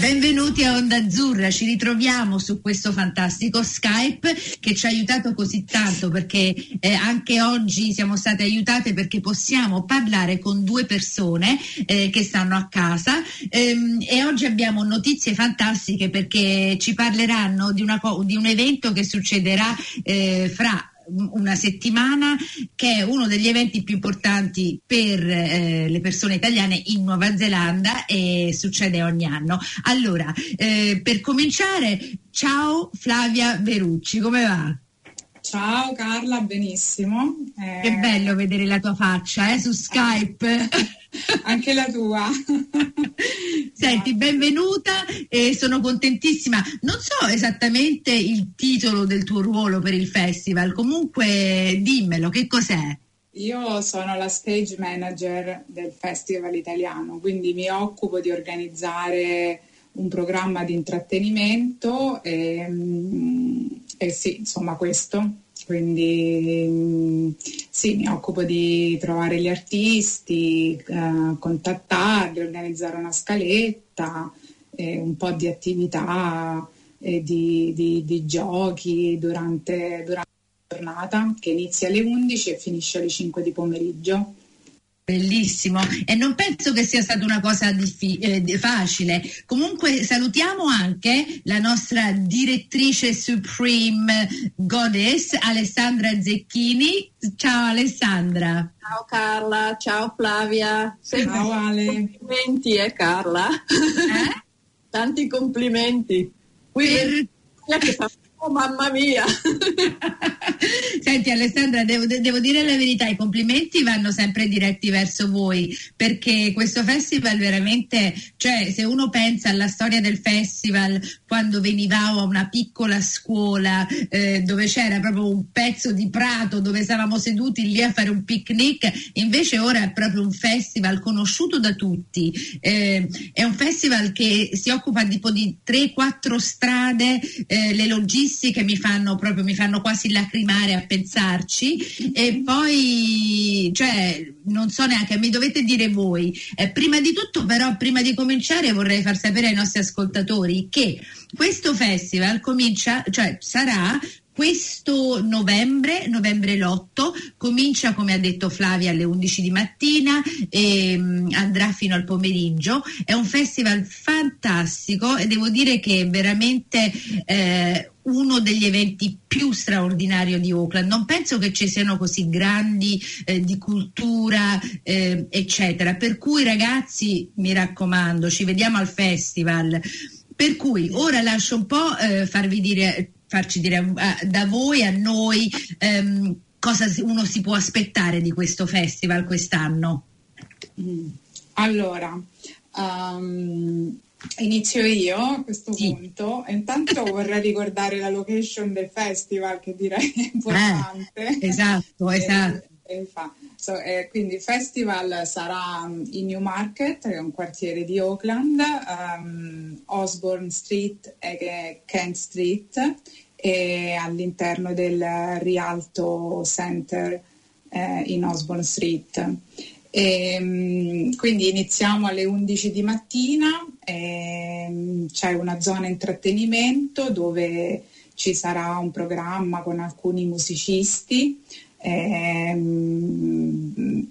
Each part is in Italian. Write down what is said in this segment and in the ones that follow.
Benvenuti a Onda Azzurra, ci ritroviamo su questo fantastico Skype che ci ha aiutato così tanto perché eh, anche oggi siamo state aiutate perché possiamo parlare con due persone eh, che stanno a casa. Ehm, e oggi abbiamo notizie fantastiche perché ci parleranno di, una, di un evento che succederà eh, fra una settimana che è uno degli eventi più importanti per eh, le persone italiane in Nuova Zelanda e succede ogni anno. Allora, eh, per cominciare, ciao Flavia Verucci, come va? Ciao Carla, benissimo. Eh... Che bello vedere la tua faccia eh, su Skype. Anche la tua. Senti, benvenuta e sono contentissima. Non so esattamente il titolo del tuo ruolo per il festival, comunque dimmelo, che cos'è? Io sono la stage manager del festival italiano, quindi mi occupo di organizzare un programma di intrattenimento e, mm, e sì, insomma questo. Quindi mm, sì, mi occupo di trovare gli artisti, eh, contattarli, organizzare una scaletta, eh, un po' di attività eh, di, di, di, giochi durante, durante la giornata che inizia alle 11 e finisce alle 5 di pomeriggio. Bellissimo e non penso che sia stata una cosa diffi- eh, facile. Comunque salutiamo anche la nostra direttrice Supreme Goddess Alessandra Zecchini. Ciao Alessandra. Ciao Carla, ciao Flavia. Sempre ciao Ale. Complimenti eh Carla. Eh? Tanti complimenti. Qui per... che fa Oh mamma mia! Senti Alessandra, devo, devo, dire la verità, i complimenti vanno sempre diretti verso voi, perché questo festival veramente, cioè se uno pensa alla storia del festival, quando venivamo a una piccola scuola eh, dove c'era proprio un pezzo di prato dove stavamo seduti lì a fare un picnic, invece ora è proprio un festival conosciuto da tutti, eh, è un festival che si occupa tipo di 3-4 strade, eh, le logistiche, che mi fanno proprio, mi fanno quasi lacrimare a pensarci e poi, cioè, non so neanche, mi dovete dire voi. Eh, prima di tutto però, prima di cominciare vorrei far sapere ai nostri ascoltatori che questo festival comincia, cioè sarà questo novembre, novembre l'8, comincia come ha detto Flavia alle 11 di mattina e um, andrà fino al pomeriggio. È un festival fantastico e devo dire che veramente eh, uno degli eventi più straordinari di Auckland. Non penso che ci siano così grandi eh, di cultura, eh, eccetera. Per cui ragazzi, mi raccomando, ci vediamo al festival. Per cui ora lascio un po' eh, farvi dire farci dire uh, da voi a noi um, cosa uno si può aspettare di questo festival quest'anno. Mm. Allora, um, inizio io a questo sì. punto. Intanto vorrei ricordare la location del festival che direi è importante. Eh, esatto, esatto. E, e So, eh, quindi il festival sarà um, in Newmarket, che è un quartiere di Auckland, um, Osborne Street e Kent Street e all'interno del Rialto Center eh, in Osborne Street. E, um, quindi iniziamo alle 11 di mattina, e, c'è una zona intrattenimento dove ci sarà un programma con alcuni musicisti ehm,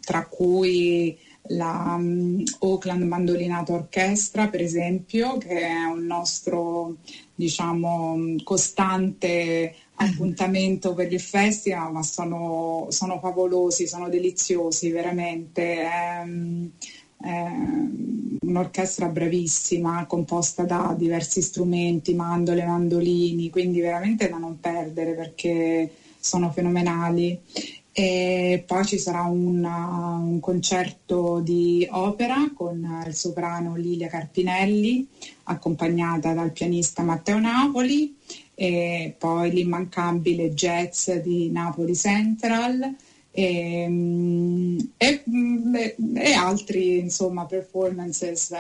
tra cui la um, Oakland Mandolinato Orchestra, per esempio, che è un nostro diciamo, costante appuntamento per il festival, ma sono, sono favolosi, sono deliziosi, veramente. È, è un'orchestra bravissima, composta da diversi strumenti, mandole, mandolini, quindi veramente da non perdere perché sono fenomenali. E poi ci sarà una, un concerto di opera con il soprano Lilia Carpinelli, accompagnata dal pianista Matteo Napoli, e poi l'immancabile jazz di Napoli Central, e, e, e altri insomma performances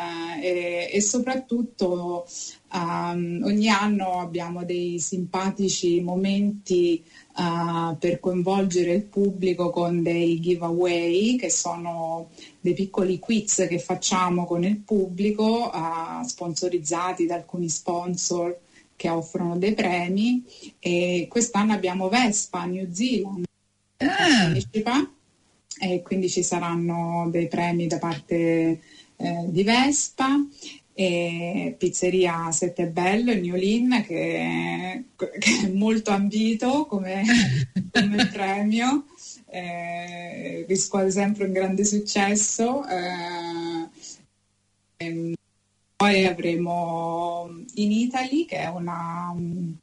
e, e soprattutto um, ogni anno abbiamo dei simpatici momenti uh, per coinvolgere il pubblico con dei giveaway che sono dei piccoli quiz che facciamo con il pubblico uh, sponsorizzati da alcuni sponsor che offrono dei premi e quest'anno abbiamo Vespa New Zealand partecipa e quindi ci saranno dei premi da parte eh, di Vespa e Pizzeria Sette Bello, New Lin, che, che, è molto ambito come, come premio, eh, riscuote sempre un grande successo. Eh, poi avremo In Italy, che è una um,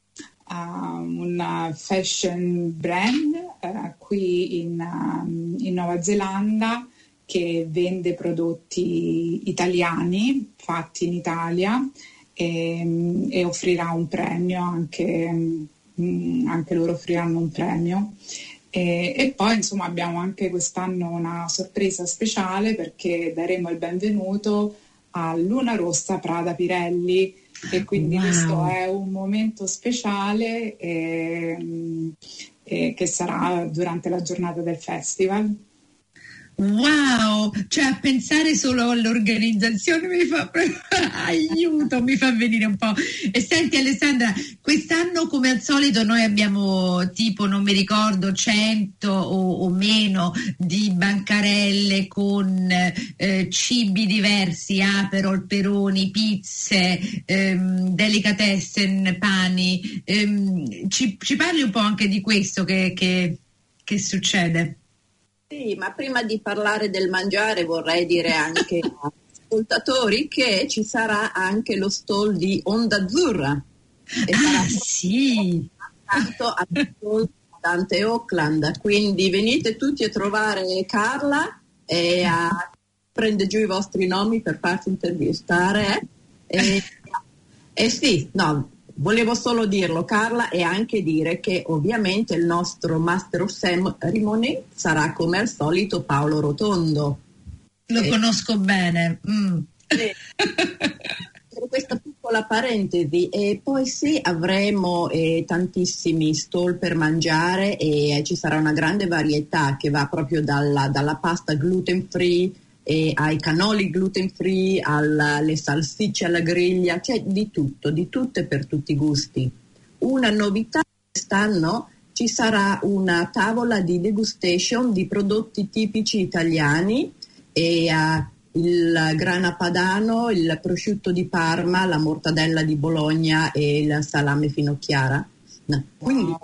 un fashion brand uh, qui in, um, in, Nuova Zelanda che vende prodotti italiani fatti in Italia e, e offrirà un premio anche, um, anche loro offriranno un premio. E, e, poi insomma abbiamo anche quest'anno una sorpresa speciale perché daremo il benvenuto a Luna Rossa Prada Pirelli e quindi wow. questo è un momento speciale eh, eh, che sarà durante la giornata del festival. Wow, cioè a pensare solo all'organizzazione mi fa aiuto, mi fa venire un po'. E senti Alessandra, quest'anno come al solito noi abbiamo tipo, non mi ricordo, 100 o, o meno di bancarelle con eh, cibi diversi, aperol, peroni, pizze, ehm, delicatessen, pani. Ehm, ci, ci, parli un po' anche di questo che, che, che succede? Sì, ma prima di parlare del mangiare vorrei dire anche agli ascoltatori che ci sarà anche lo stall di Onda Azzurra. E ah, sì! Tanto a Dante Auckland, quindi venite tutti a trovare Carla e a prende giù i vostri nomi per farsi intervistare. E, e sì, no, Volevo solo dirlo Carla e anche dire che ovviamente il nostro Master of Ceremony sarà come al solito Paolo Rotondo. Lo eh, conosco bene. Mm. Eh, questa piccola parentesi e poi sì avremo eh, tantissimi stall per mangiare e ci sarà una grande varietà che va proprio dalla, dalla pasta gluten free ai cannoli gluten free, alle salsicce alla griglia, c'è di tutto, di tutto e per tutti i gusti. Una novità quest'anno ci sarà una tavola di degustation di prodotti tipici italiani e uh, il grana padano, il prosciutto di Parma, la mortadella di Bologna e il salame finocchiara. Quindi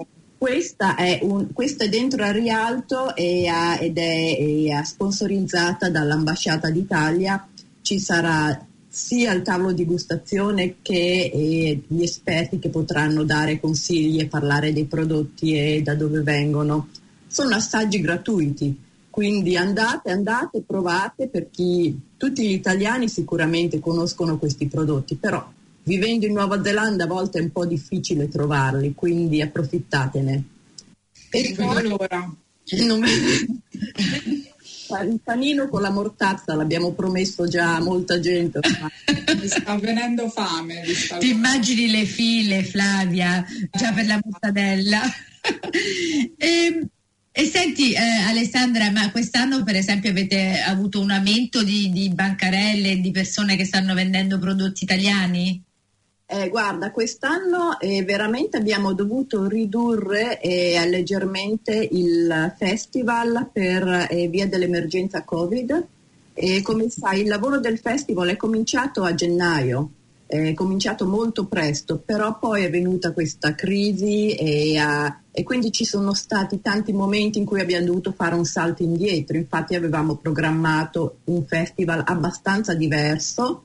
è, un, questa è, dentro a Rialto e a, ed è, è, sponsorizzata dall'Ambasciata d'Italia. Ci sarà sia il tavolo di gustazione che gli esperti che potranno dare consigli e parlare dei prodotti e da dove vengono. Sono assaggi gratuiti, quindi andate, andate, provate per chi tutti gli italiani sicuramente conoscono questi prodotti, però vivendo in Nuova Zelanda a volte è un po' difficile trovarli, quindi approfittatene. E poi allora. Non... il panino con la mortazza l'abbiamo promesso già a molta gente. Mi sta venendo fame. Ti immagini le file, Flavia, già per la mortadella. e, ehm, e, senti eh, Alessandra, ma quest'anno per esempio avete avuto un aumento di, di bancarelle, di persone che stanno vendendo prodotti italiani? Eh, guarda, quest'anno eh, veramente abbiamo dovuto ridurre eh, leggermente il festival per eh, via dell'emergenza Covid. E come sai, il lavoro del festival è cominciato a gennaio, è cominciato molto presto, però poi è venuta questa crisi e, uh, e quindi ci sono stati tanti momenti in cui abbiamo dovuto fare un salto indietro. Infatti avevamo programmato un festival abbastanza diverso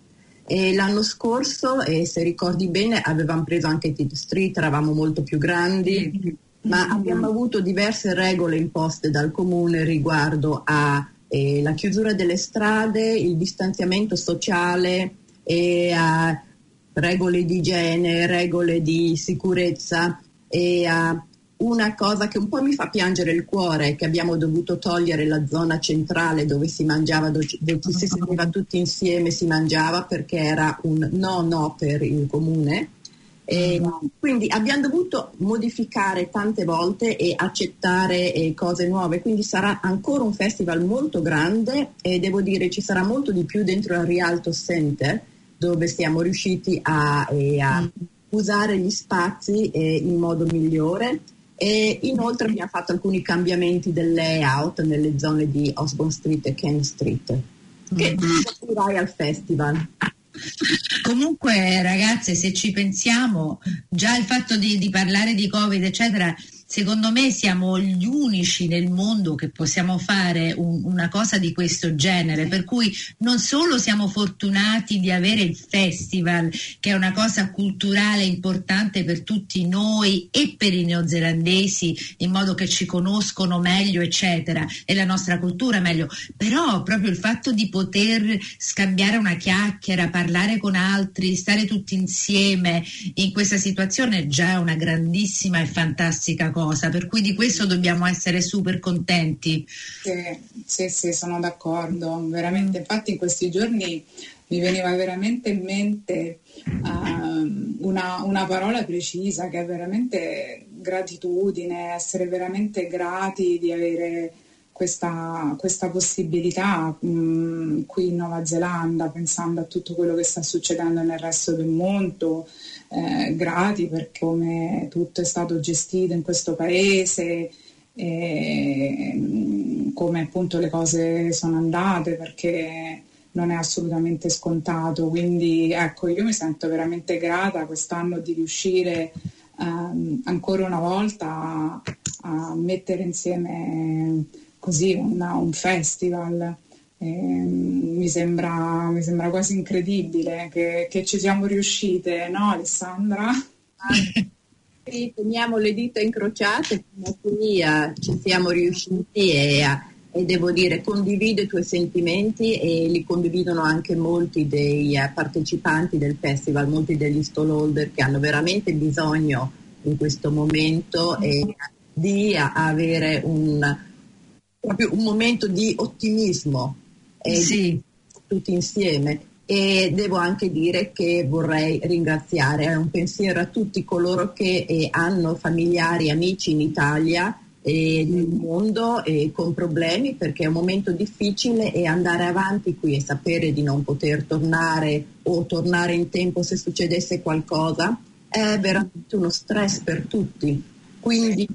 e l'anno scorso, eh, se ricordi bene, avevamo preso anche Tit Street, eravamo molto più grandi, mm-hmm. ma abbiamo avuto diverse regole imposte dal comune riguardo alla eh, chiusura delle strade, il distanziamento sociale e a regole di igiene, regole di sicurezza e a una cosa che un po' mi fa piangere il cuore è che abbiamo dovuto togliere la zona centrale dove si mangiava, dove ci si sedeva tutti insieme, si mangiava perché era un no no per il comune. E quindi abbiamo dovuto modificare tante volte e accettare eh, cose nuove, quindi sarà ancora un festival molto grande e devo dire ci sarà molto di più dentro il Rialto Center dove siamo riusciti a, eh, a usare gli spazi eh, in modo migliore e inoltre abbiamo fatto alcuni cambiamenti del layout nelle zone di Osborne Street e Ken Street che mm-hmm. al festival. Comunque ragazze se ci pensiamo già il fatto di, di parlare di Covid eccetera secondo me siamo gli unici nel mondo che possiamo fare un, una cosa di questo genere, per cui non solo siamo fortunati di avere il festival, che è una cosa culturale importante per tutti noi e per i neozelandesi, in modo che ci conoscono meglio, eccetera, e la nostra cultura meglio, però proprio il fatto di poter scambiare una chiacchiera, parlare con altri, stare tutti insieme in questa situazione è già una grandissima e fantastica cosa cosa, per cui di questo dobbiamo essere super contenti. Sì, sì, sì sono d'accordo, veramente. Infatti in questi giorni mi veniva veramente in mente uh, una, una, parola precisa che è veramente gratitudine, essere veramente grati di avere questa, questa possibilità um, qui in Nuova Zelanda, pensando a tutto quello che sta succedendo nel resto del mondo eh, grati per come tutto è stato gestito in questo paese, e, come appunto le cose sono andate perché non è assolutamente scontato. Quindi ecco, io mi sento veramente grata quest'anno di riuscire um, ancora una volta a, a mettere insieme così una, un festival eh, mi, sembra, mi, sembra, quasi incredibile che, che, ci siamo riuscite, no Alessandra? Sì, teniamo le dita incrociate, qui ci siamo riusciti e, e, devo dire condivido i tuoi sentimenti e li condividono anche molti dei eh, partecipanti del festival, molti degli stallholder che hanno veramente bisogno in questo momento e di avere un, proprio un momento di ottimismo sì. tutti insieme. E devo anche dire che vorrei ringraziare un pensiero a tutti coloro che eh, hanno familiari, amici in Italia e nel mondo eh, con problemi perché è un momento difficile e andare avanti qui e sapere di non poter tornare o tornare in tempo se succedesse qualcosa è veramente uno stress per tutti. Quindi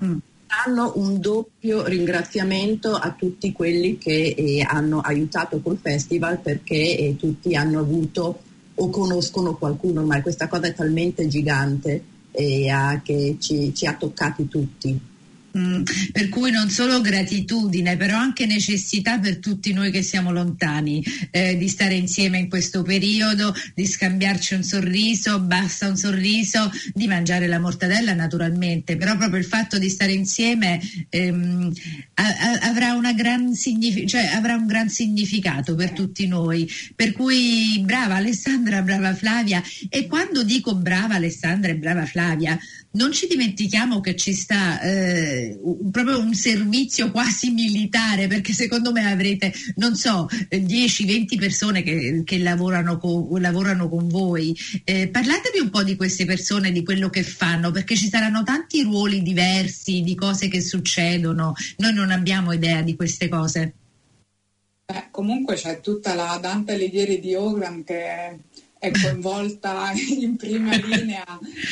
danno un doppio ringraziamento a tutti quelli che eh, hanno aiutato col festival perché eh, tutti hanno avuto o conoscono qualcuno, ma questa cosa è talmente gigante eh, che ci, ci ha toccati tutti. Mm, per cui non solo gratitudine, però anche necessità per tutti noi che siamo lontani eh, di stare insieme in questo periodo, di scambiarci un sorriso, basta un sorriso, di mangiare la mortadella naturalmente, però proprio il fatto di stare insieme ehm, a, a, avrà, signific- cioè, avrà, un gran significato per tutti noi. Per cui brava Alessandra, brava Flavia e quando dico brava Alessandra e brava Flavia, non ci dimentichiamo che ci sta eh, proprio un servizio quasi militare, perché secondo me avrete, non so, 10-20 persone che, che lavorano, con, lavorano, con, voi. Eh, parlatevi un po' di queste persone, di quello che fanno, perché ci saranno tanti ruoli diversi, di cose che succedono. Noi non abbiamo idea di queste cose. Eh, comunque c'è tutta la Dante Alighieri di Ogram che è coinvolta in prima linea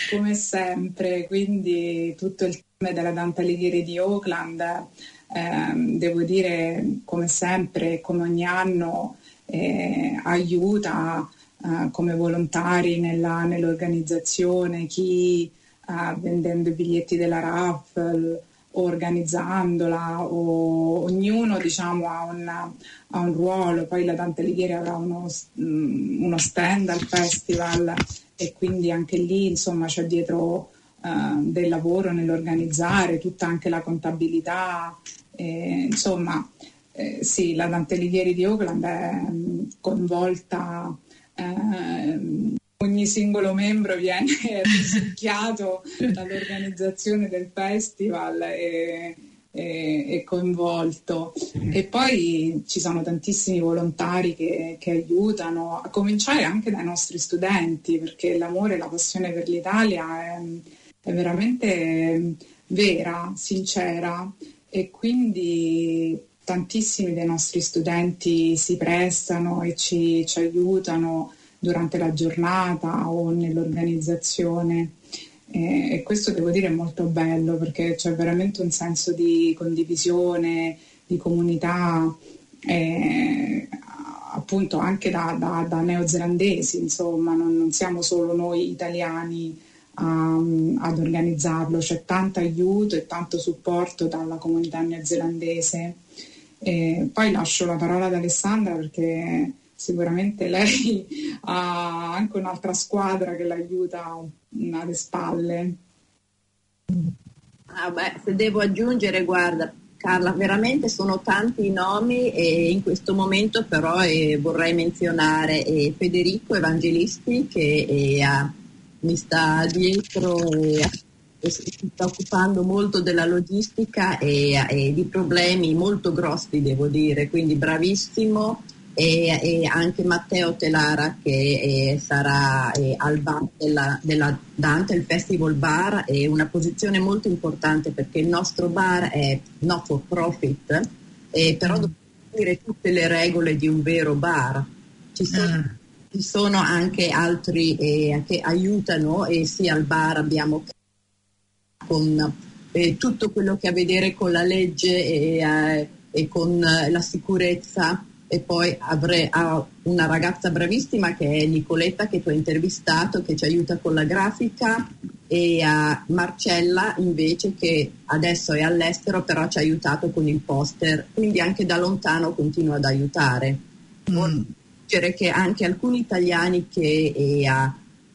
come sempre, quindi tutto il team della Dante Alighieri di Oakland, eh, devo dire come sempre, come ogni anno, eh, aiuta eh, come volontari nella, nell'organizzazione, chi eh, vendendo i biglietti della raffle, organizzandola o ognuno diciamo, ha, una, ha, un ruolo, poi la Dante Alighieri avrà uno, mm, uno, stand al festival e quindi anche lì insomma c'è dietro uh, del lavoro nell'organizzare, tutta anche la contabilità, eh, insomma eh, sì, la Dante Alighieri di Oakland è um, coinvolta eh, ogni singolo membro viene risucchiato dall'organizzazione del festival e, e, e, coinvolto. E poi ci sono tantissimi volontari che, che, aiutano, a cominciare anche dai nostri studenti, perché l'amore e la passione per l'Italia è, è veramente vera, sincera. E quindi tantissimi dei nostri studenti si prestano e ci, ci aiutano durante la giornata o nell'organizzazione. E, questo devo dire è molto bello perché c'è veramente un senso di condivisione, di comunità, eh, appunto anche da, da, da, neozelandesi, insomma, non, non, siamo solo noi italiani um, ad organizzarlo, c'è tanto aiuto e tanto supporto dalla comunità neozelandese. E poi lascio la parola ad Alessandra perché sicuramente lei ha anche un'altra squadra che l'aiuta alle spalle. Ah beh, se devo aggiungere, guarda, Carla, veramente sono tanti i nomi e in questo momento però eh, vorrei menzionare eh, Federico Evangelisti che eh, mi sta dietro e si sta occupando molto della logistica e, e di problemi molto grossi, devo dire, quindi bravissimo e, e anche Matteo Telara che eh, sarà eh, al bar della, della, Dante, il Festival Bar, è una posizione molto importante perché il nostro bar è not for profit, eh, però mm. dobbiamo seguire tutte le regole di un vero bar. Ci sono, mm. ci sono anche altri eh, che aiutano e sì al bar abbiamo con eh, tutto quello che ha a vedere con la legge e con la sicurezza e poi avrei una ragazza bravissima che è Nicoletta che tu hai intervistato che ci aiuta con la grafica. E a Marcella invece che adesso è all'estero però ci ha aiutato con il poster. Quindi anche da lontano continua ad aiutare. Mm. che anche alcuni italiani che eh,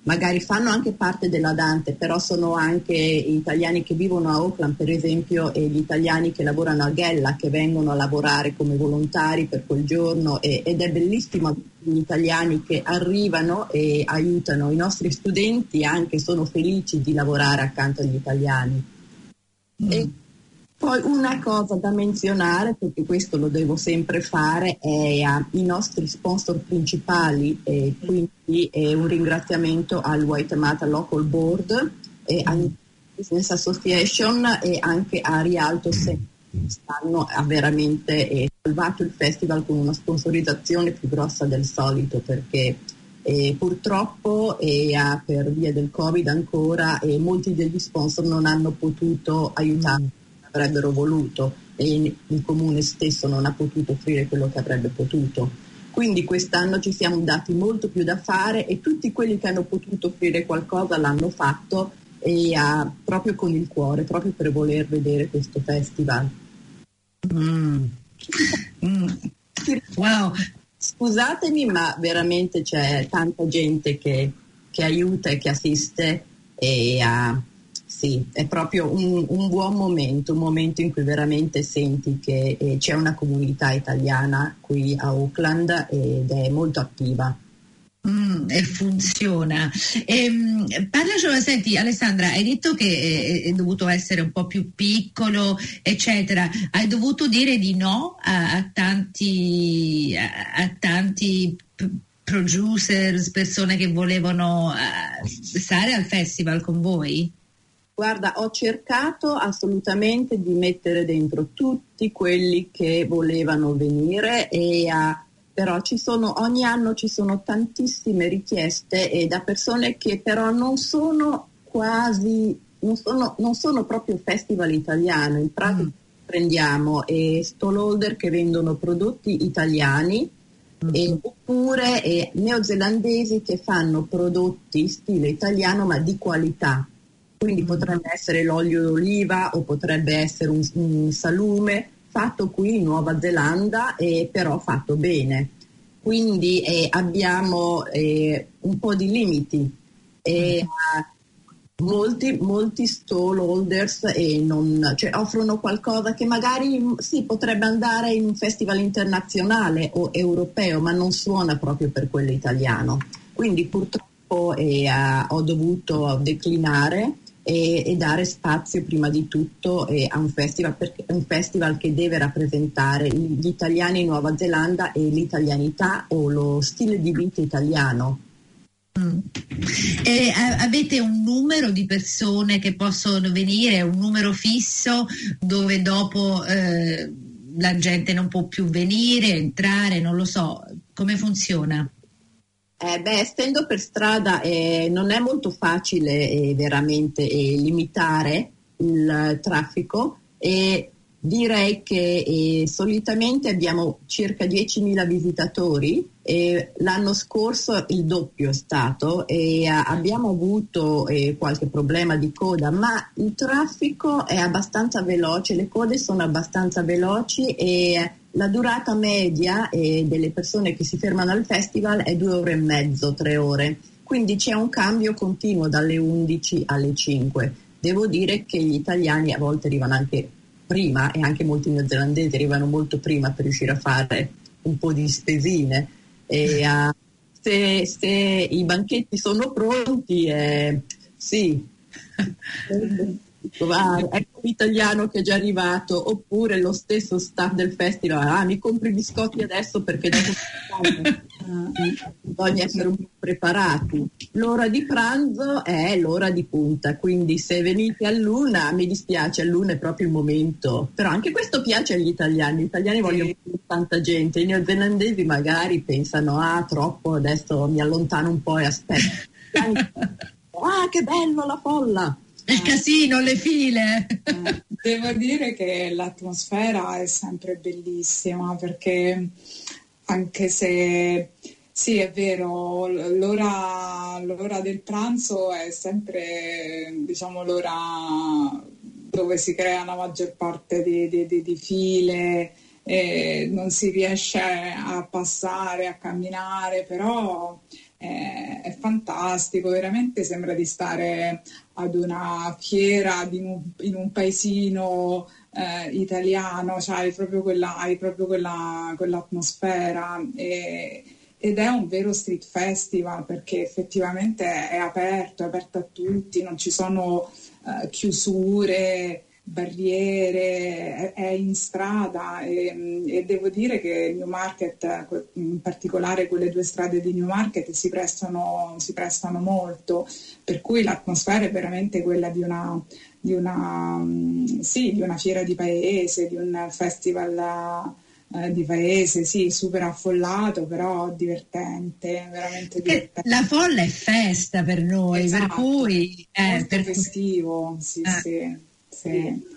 magari fanno anche parte della Dante, però sono anche italiani che vivono a Auckland, per esempio, e gli italiani che lavorano a Ghella, che vengono a lavorare come volontari per quel giorno e, ed è bellissimo gli italiani che arrivano e aiutano i nostri studenti, anche sono felici di lavorare accanto agli italiani. Mm. E poi una cosa da menzionare, perché questo lo devo sempre fare, è ai nostri sponsor principali, e quindi è un ringraziamento al Waitemata Local Board, e al Business Association e anche a Rialto Se quest'anno ha veramente eh, salvato il festival con una sponsorizzazione più grossa del solito perché eh, purtroppo eh, per via del Covid ancora eh, molti degli sponsor non hanno potuto aiutare avrebbero voluto e il comune stesso non ha potuto offrire quello che avrebbe potuto. Quindi quest'anno ci siamo dati molto più da fare e tutti quelli che hanno potuto offrire qualcosa l'hanno fatto e uh, proprio con il cuore, proprio per voler vedere questo festival. Mm. Mm. Wow. Scusatemi, ma veramente c'è tanta gente che, che aiuta e che assiste e uh, sì, è proprio un, un, buon momento, un momento in cui veramente senti che eh, c'è una comunità italiana qui a Auckland ed è molto attiva. Mm, e funziona. Ehm, parlacelo, senti Alessandra, hai detto che è, è, dovuto essere un po' più piccolo, eccetera. Hai dovuto dire di no a, a tanti, a, a tanti producers, persone che volevano uh, stare al festival con voi? Guarda, ho cercato assolutamente di mettere dentro tutti quelli che volevano venire e uh, però ci sono, ogni anno ci sono tantissime richieste e da persone che però non sono quasi, non sono, non sono proprio festival italiano, in pratica mm. prendiamo eh, stallholder che vendono prodotti italiani mm. eh, oppure eh, neozelandesi che fanno prodotti stile italiano ma di qualità quindi potrebbe essere l'olio d'oliva o potrebbe essere un, un salume fatto qui in Nuova Zelanda e però fatto bene. Quindi eh, abbiamo eh, un po' di limiti. E, uh, molti, molti stallholders eh, non, cioè, offrono qualcosa che magari sì, potrebbe andare in un festival internazionale o europeo, ma non suona proprio per quello italiano. Quindi purtroppo purtroppo eh, ho dovuto declinare e, e, dare spazio prima di tutto eh, a un festival, perché un festival che deve rappresentare gli italiani in Nuova Zelanda e l'italianità o lo stile di vita italiano. Mm. E, avete un numero di persone che possono venire, un numero fisso dove dopo eh, la gente non può più venire, entrare, non lo so, come funziona? Eh, beh, essendo per strada eh, non è molto facile eh, veramente eh, limitare il traffico e direi che eh, solitamente abbiamo circa 10.000 visitatori e l'anno scorso il doppio è stato e abbiamo avuto eh, qualche problema di coda ma il traffico è abbastanza veloce, le code sono abbastanza veloci e la durata media eh, delle persone che si fermano al festival è due ore e mezzo, tre ore, quindi c'è un cambio continuo dalle 11 alle 5. Devo dire che gli italiani a volte arrivano anche prima e anche molti neozelandesi arrivano molto prima per riuscire a fare un po' di spesine. E, uh, se, se, i banchetti sono pronti, eh, sì. va, ecco l'italiano che è già arrivato, oppure lo stesso staff del festival, ah mi compri i biscotti adesso perché dopo bisogna essere un po' preparati. L'ora di pranzo è l'ora di punta, quindi se venite a luna, mi dispiace, a luna è proprio il momento, però anche questo piace agli italiani, gli italiani vogliono tanta gente, i neozelandesi magari pensano, ah troppo, adesso mi allontano un po' e aspetto. ah che bello la folla! Il casino, le file. Eh, devo dire che l'atmosfera è sempre bellissima perché anche se sì, è vero, l'ora, l'ora del pranzo è sempre diciamo, l'ora dove si crea la maggior parte di, di, di, di file, non si riesce a passare, a camminare, però è, è fantastico, veramente sembra di stare ad una fiera un, in un paesino eh, italiano, cioè hai proprio, quella, hai proprio quella, quell'atmosfera. E, ed è un vero street festival perché effettivamente è aperto, è aperto a tutti, non ci sono eh, chiusure barriere, è in strada e, e, devo dire che Newmarket, in particolare quelle due strade di Newmarket, si prestano, si prestano molto, per cui l'atmosfera è veramente quella di una, di una, sì, di una fiera di paese, di un festival eh, di paese, sì, super affollato, però divertente, veramente divertente. La folla è festa per noi, esatto. per cui è per festivo, sì, eh. sì. Sì.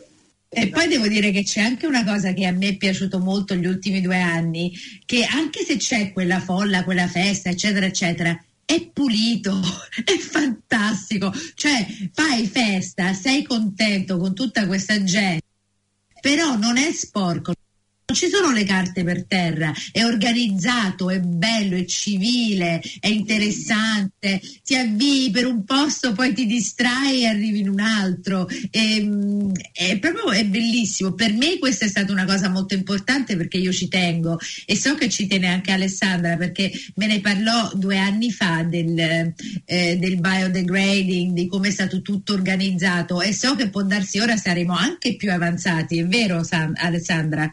E poi devo dire che c'è anche una cosa che a me è piaciuto molto gli ultimi due anni, che anche se c'è quella folla, quella festa, eccetera, eccetera, è pulito, è fantastico. Cioè, fai festa, sei contento con tutta questa gente, però non è sporco, non ci sono le carte per terra, è organizzato, è bello, è civile, è interessante, ti avvii per un posto, poi ti distrai e arrivi in un altro. E, ehm, è proprio è bellissimo. Per me questa è stata una cosa molto importante perché io ci tengo e so che ci tiene anche Alessandra perché me ne parlò due anni fa del, eh, del biodegrading, di come è stato tutto organizzato e so che può darsi ora saremo anche più avanzati, è vero San- Alessandra?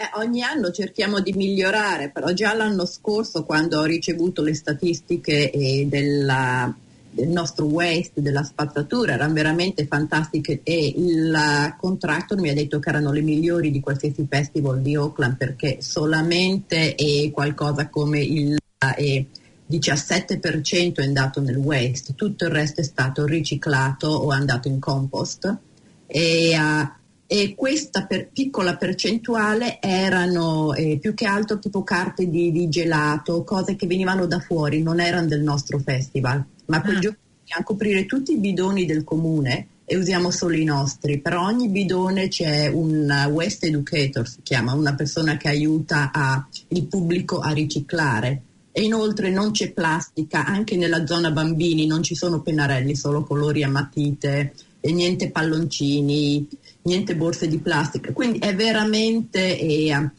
Eh, ogni anno cerchiamo di migliorare, però già l'anno scorso quando ho ricevuto le statistiche eh, della, del nostro waste, della spazzatura, erano veramente fantastiche e il contractor mi ha detto che erano le migliori di qualsiasi festival di Oakland perché solamente è qualcosa come il eh, 17% è andato nel waste, tutto il resto è stato riciclato o andato in compost. E, uh, e questa per piccola percentuale erano eh, più che altro tipo carte di, di, gelato, cose che venivano da fuori, non erano del nostro festival, ma quel ah. giorno a coprire tutti i bidoni del comune e usiamo solo i nostri. Per ogni bidone c'è un West Educator, si chiama, una persona che aiuta a, il pubblico a riciclare. E inoltre non c'è plastica, anche nella zona bambini non ci sono pennarelli, solo colori a matite e niente palloncini niente borse di plastica, quindi è veramente, eh,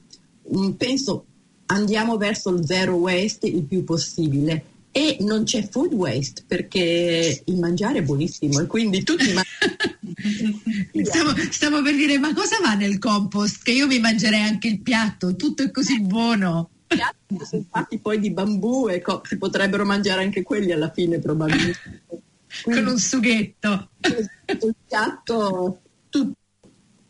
penso, andiamo verso il zero waste il più possibile e non c'è food waste perché il mangiare è buonissimo e quindi tutti mangiano. stavo, stavo per dire ma cosa va nel compost? Che io mi mangerei anche il piatto, tutto è così buono. I piatti sono fatti poi di bambù e co- si potrebbero mangiare anche quelli alla fine probabilmente. Con un sughetto. il piatto, tutto.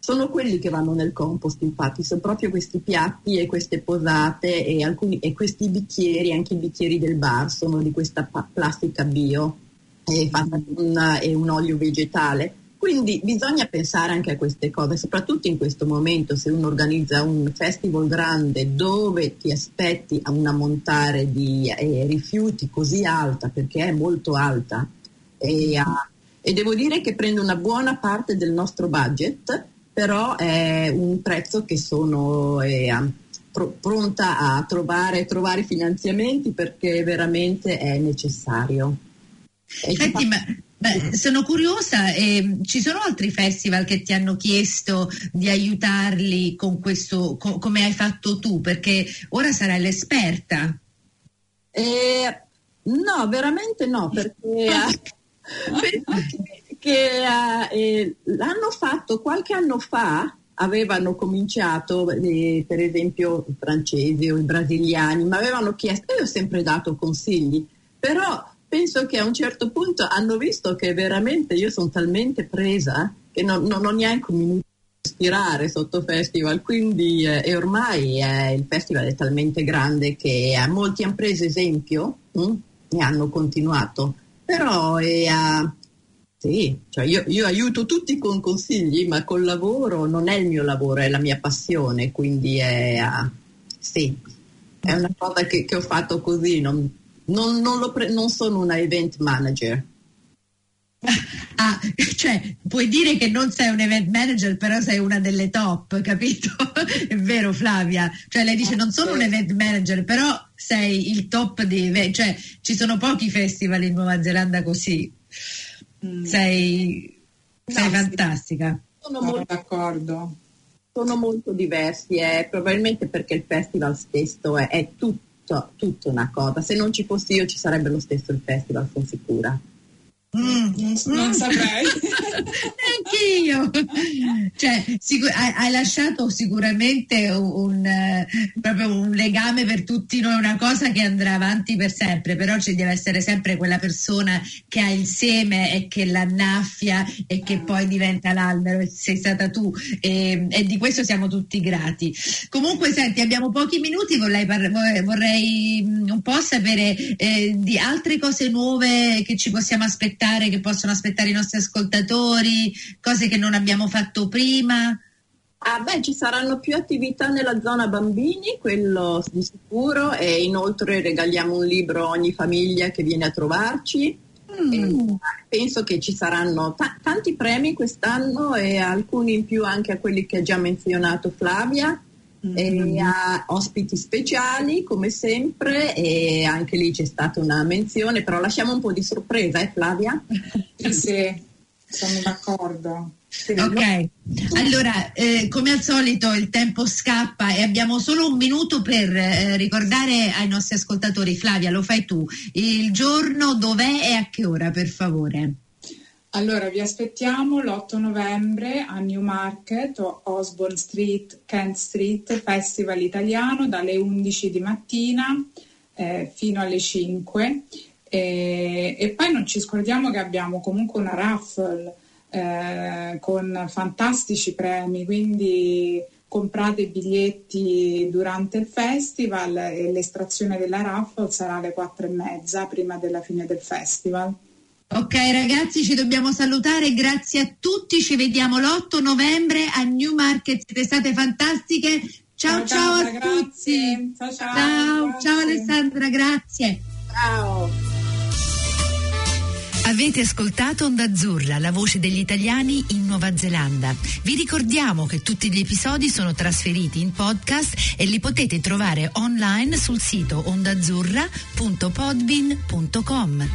Sono quelli che vanno nel compost, infatti, sono proprio questi piatti e queste posate e, alcuni, e questi bicchieri, anche i bicchieri del bar, sono di questa pa- plastica bio e fatta un olio vegetale. Quindi bisogna pensare anche a queste cose, soprattutto in questo momento se uno organizza un festival grande dove ti aspetti a un ammontare di eh, rifiuti così alta, perché è molto alta, e, uh, e devo dire che prende una buona parte del nostro budget, però è un prezzo che sono eh, pr- pronta a trovare, trovare finanziamenti perché veramente è necessario. Senti, ma, beh, sono curiosa, eh, ci sono altri festival che ti hanno chiesto di aiutarli con questo, co- come hai fatto tu? Perché ora sarai l'esperta. Eh, no, veramente no, perché che, che eh, l'hanno fatto qualche anno fa, avevano cominciato, eh, per esempio i francesi o i brasiliani, ma avevano chiesto, io ho sempre dato consigli, però penso che a un certo punto hanno visto che veramente io sono talmente presa che non, non ho neanche un minuto di respirare sotto festival, quindi eh, ormai eh, il festival è talmente grande che eh, molti hanno preso esempio hm, e hanno continuato, però eh, sì, cioè io, io, aiuto tutti con consigli, ma col lavoro non è il mio lavoro, è la mia passione, quindi è, uh, sì, è una cosa che, che ho fatto così, non, non, non, pre- non sono una event manager. Ah, cioè, puoi dire che non sei un event manager, però sei una delle top, capito? È vero, Flavia. Cioè, lei dice: Non sono un event manager, però sei il top di event. Cioè, ci sono pochi festival in Nuova Zelanda così. Mm. Sei, sei no, fantastica. Sono, sono molto d'accordo. Sono molto diversi, eh, probabilmente perché il festival stesso è, è tutto, tutto una cosa. Se non ci fossi io, ci sarebbe lo stesso il festival, sono sicura. Mm, non, non saprei. Anch'io. Cioè, sicur- hai, hai, lasciato sicuramente un, un, proprio un legame per tutti noi, una cosa che andrà avanti per sempre, però ci deve essere sempre quella persona che ha il seme e che l'annaffia e che poi diventa l'albero sei stata tu e, e di questo siamo tutti grati. Comunque, senti, abbiamo pochi minuti, vorrei, par- vorrei un po' sapere eh, di altre cose nuove che ci possiamo aspettare che possono aspettare i nostri ascoltatori, cose che non abbiamo fatto prima? Ah beh, ci saranno più attività nella zona bambini, quello di sicuro, e inoltre regaliamo un libro a ogni famiglia che viene a trovarci. Mm. penso che ci saranno t- tanti premi quest'anno e alcuni in più anche a quelli che ha già menzionato Flavia. Mm. E a ospiti speciali come sempre e anche lì c'è stata una menzione, però lasciamo un po' di sorpresa, eh Flavia? sì, sì, sono d'accordo. Sì, ok, allora eh, come al solito il tempo scappa e abbiamo solo un minuto per eh, ricordare ai nostri ascoltatori, Flavia lo fai tu, il giorno, dov'è e a che ora per favore? Allora, vi aspettiamo l'8 novembre a Newmarket, Osborne Street, Kent Street, Festival Italiano dalle 11 di mattina eh, fino alle 5. E, e, poi non ci scordiamo che abbiamo comunque una raffle eh, con fantastici premi, quindi comprate i biglietti durante il festival e l'estrazione della raffle sarà alle 4 e mezza prima della fine del festival. Ok ragazzi, ci dobbiamo salutare, grazie a tutti, ci vediamo l'8 novembre a Newmarket, siete state fantastiche. Ciao ciao, ciao a grazie. tutti. Ciao ciao. Ciao, ciao Alessandra, grazie. Ciao. Avete ascoltato Onda Azzurra, la voce degli italiani in Nuova Zelanda. Vi ricordiamo che tutti gli episodi sono trasferiti in podcast e li potete trovare online sul sito ondazzurra.podbin.com.